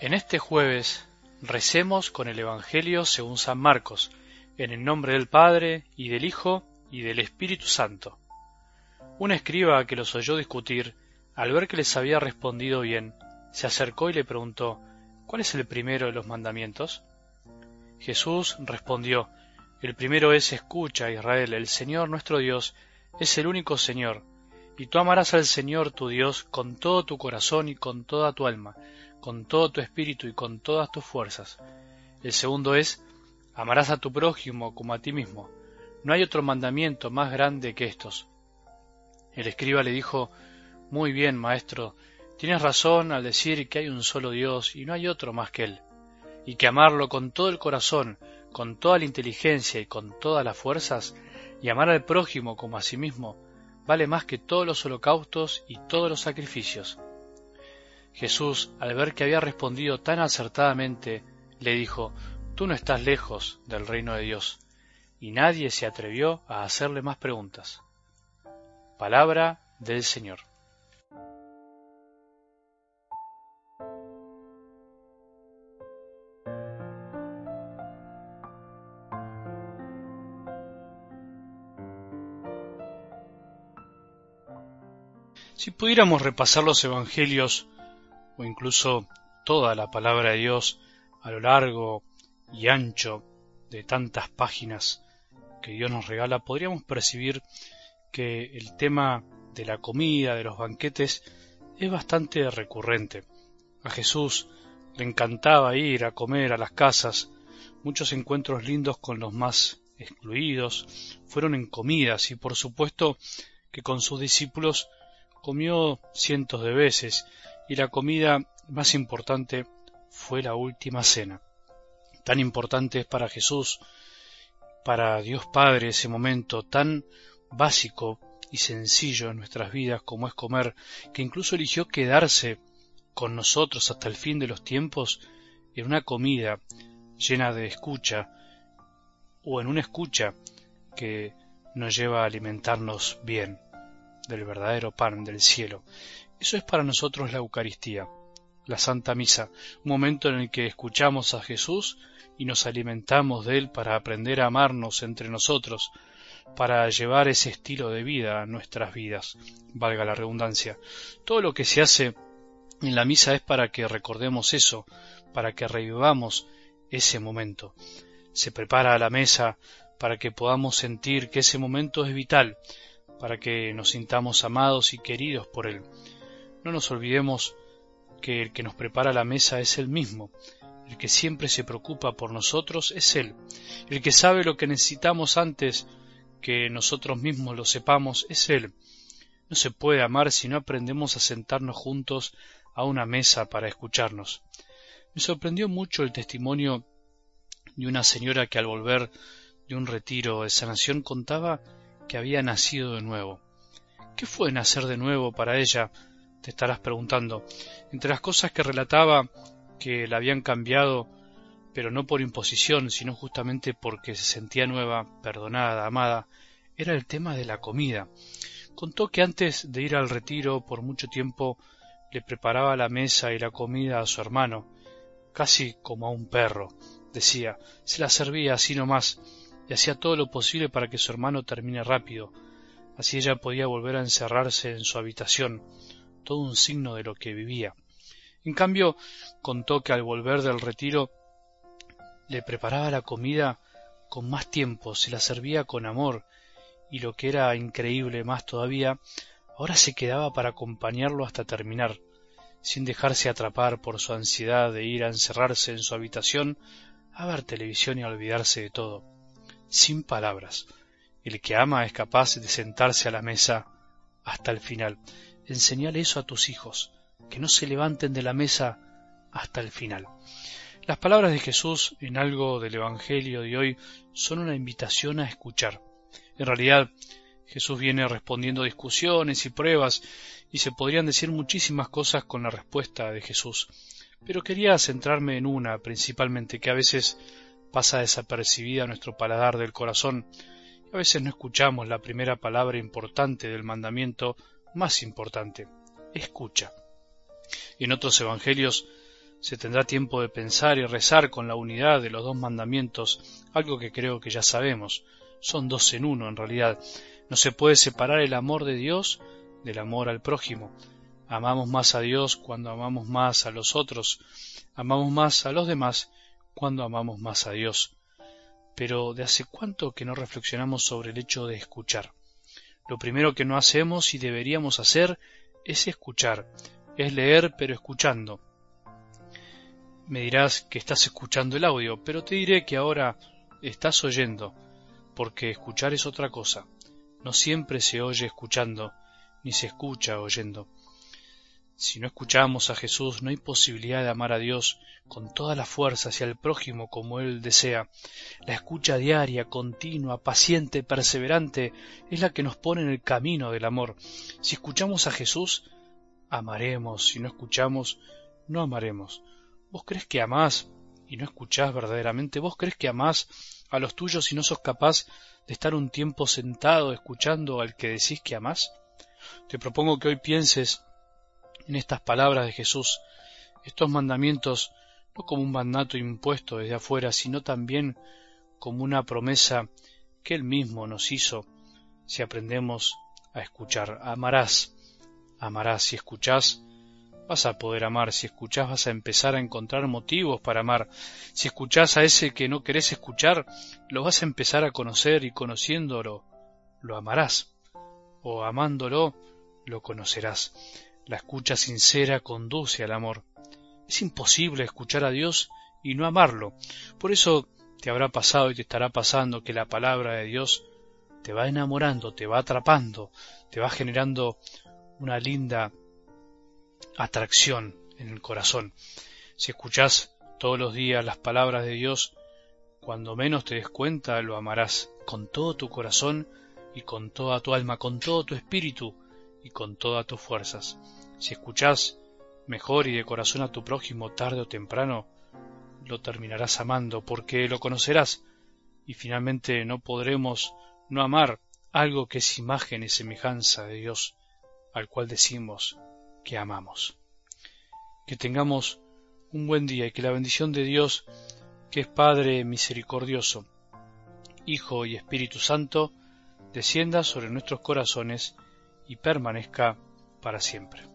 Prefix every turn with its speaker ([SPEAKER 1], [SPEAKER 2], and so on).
[SPEAKER 1] En este jueves recemos con el Evangelio según San Marcos, en el nombre del Padre, y del Hijo, y del Espíritu Santo. Un escriba que los oyó discutir, al ver que les había respondido bien, se acercó y le preguntó, ¿Cuál es el primero de los mandamientos? Jesús respondió, El primero es escucha, Israel, el Señor nuestro Dios es el único Señor, y tú amarás al Señor tu Dios con todo tu corazón y con toda tu alma, con todo tu espíritu y con todas tus fuerzas. El segundo es, amarás a tu prójimo como a ti mismo. No hay otro mandamiento más grande que estos. El escriba le dijo, Muy bien, maestro, tienes razón al decir que hay un solo Dios y no hay otro más que Él, y que amarlo con todo el corazón, con toda la inteligencia y con todas las fuerzas, y amar al prójimo como a sí mismo, vale más que todos los holocaustos y todos los sacrificios. Jesús, al ver que había respondido tan acertadamente, le dijo, Tú no estás lejos del reino de Dios. Y nadie se atrevió a hacerle más preguntas. Palabra del Señor. Si pudiéramos repasar los Evangelios o incluso toda la palabra de Dios a lo largo y ancho de tantas páginas que Dios nos regala, podríamos percibir que el tema de la comida, de los banquetes, es bastante recurrente. A Jesús le encantaba ir a comer a las casas, muchos encuentros lindos con los más excluidos fueron en comidas y por supuesto que con sus discípulos comió cientos de veces y la comida más importante fue la última cena. Tan importante es para Jesús, para Dios Padre ese momento tan básico y sencillo en nuestras vidas como es comer, que incluso eligió quedarse con nosotros hasta el fin de los tiempos en una comida llena de escucha o en una escucha que nos lleva a alimentarnos bien del verdadero pan del cielo. Eso es para nosotros la Eucaristía, la Santa Misa, un momento en el que escuchamos a Jesús y nos alimentamos de Él para aprender a amarnos entre nosotros, para llevar ese estilo de vida a nuestras vidas, valga la redundancia. Todo lo que se hace en la misa es para que recordemos eso, para que revivamos ese momento. Se prepara a la mesa para que podamos sentir que ese momento es vital, para que nos sintamos amados y queridos por Él. No nos olvidemos que el que nos prepara la mesa es Él mismo, el que siempre se preocupa por nosotros es Él, el que sabe lo que necesitamos antes que nosotros mismos lo sepamos es Él. No se puede amar si no aprendemos a sentarnos juntos a una mesa para escucharnos. Me sorprendió mucho el testimonio de una señora que al volver de un retiro de sanación contaba que había nacido de nuevo. ¿Qué fue nacer de nuevo para ella? te estarás preguntando. Entre las cosas que relataba que la habían cambiado, pero no por imposición, sino justamente porque se sentía nueva, perdonada, amada, era el tema de la comida. Contó que antes de ir al retiro por mucho tiempo le preparaba la mesa y la comida a su hermano, casi como a un perro. Decía, se la servía así nomás, y hacía todo lo posible para que su hermano termine rápido. Así ella podía volver a encerrarse en su habitación, todo un signo de lo que vivía. En cambio, contó que al volver del retiro le preparaba la comida con más tiempo, se la servía con amor, y lo que era increíble más todavía, ahora se quedaba para acompañarlo hasta terminar, sin dejarse atrapar por su ansiedad de ir a encerrarse en su habitación a ver televisión y a olvidarse de todo, sin palabras. El que ama es capaz de sentarse a la mesa hasta el final, enseñale eso a tus hijos, que no se levanten de la mesa hasta el final. Las palabras de Jesús en algo del Evangelio de hoy son una invitación a escuchar. En realidad, Jesús viene respondiendo discusiones y pruebas y se podrían decir muchísimas cosas con la respuesta de Jesús. Pero quería centrarme en una principalmente que a veces pasa desapercibida a nuestro paladar del corazón y a veces no escuchamos la primera palabra importante del mandamiento más importante, escucha. En otros evangelios se tendrá tiempo de pensar y rezar con la unidad de los dos mandamientos, algo que creo que ya sabemos. Son dos en uno en realidad. No se puede separar el amor de Dios del amor al prójimo. Amamos más a Dios cuando amamos más a los otros. Amamos más a los demás cuando amamos más a Dios. Pero ¿de hace cuánto que no reflexionamos sobre el hecho de escuchar? Lo primero que no hacemos y deberíamos hacer es escuchar, es leer pero escuchando. Me dirás que estás escuchando el audio, pero te diré que ahora estás oyendo, porque escuchar es otra cosa. No siempre se oye escuchando, ni se escucha oyendo. Si no escuchamos a Jesús, no hay posibilidad de amar a Dios con toda la fuerza hacia el prójimo como Él desea. La escucha diaria, continua, paciente, perseverante, es la que nos pone en el camino del amor. Si escuchamos a Jesús, amaremos. Si no escuchamos, no amaremos. ¿Vos crees que amás y no escuchás verdaderamente? ¿Vos crees que amás a los tuyos y no sos capaz de estar un tiempo sentado escuchando al que decís que amás? Te propongo que hoy pienses en estas palabras de Jesús, estos mandamientos no como un mandato impuesto desde afuera, sino también como una promesa que Él mismo nos hizo si aprendemos a escuchar. Amarás, amarás si escuchás, vas a poder amar, si escuchás vas a empezar a encontrar motivos para amar, si escuchás a ese que no querés escuchar, lo vas a empezar a conocer y conociéndolo, lo amarás, o amándolo, lo conocerás. La escucha sincera conduce al amor. Es imposible escuchar a Dios y no amarlo. Por eso te habrá pasado y te estará pasando que la palabra de Dios te va enamorando, te va atrapando, te va generando una linda atracción en el corazón. Si escuchás todos los días las palabras de Dios, cuando menos te des cuenta lo amarás con todo tu corazón y con toda tu alma, con todo tu espíritu y con todas tus fuerzas. Si escuchás mejor y de corazón a tu prójimo tarde o temprano, lo terminarás amando porque lo conocerás y finalmente no podremos no amar algo que es imagen y semejanza de Dios, al cual decimos que amamos. Que tengamos un buen día y que la bendición de Dios, que es Padre misericordioso, Hijo y Espíritu Santo, descienda sobre nuestros corazones y permanezca para siempre.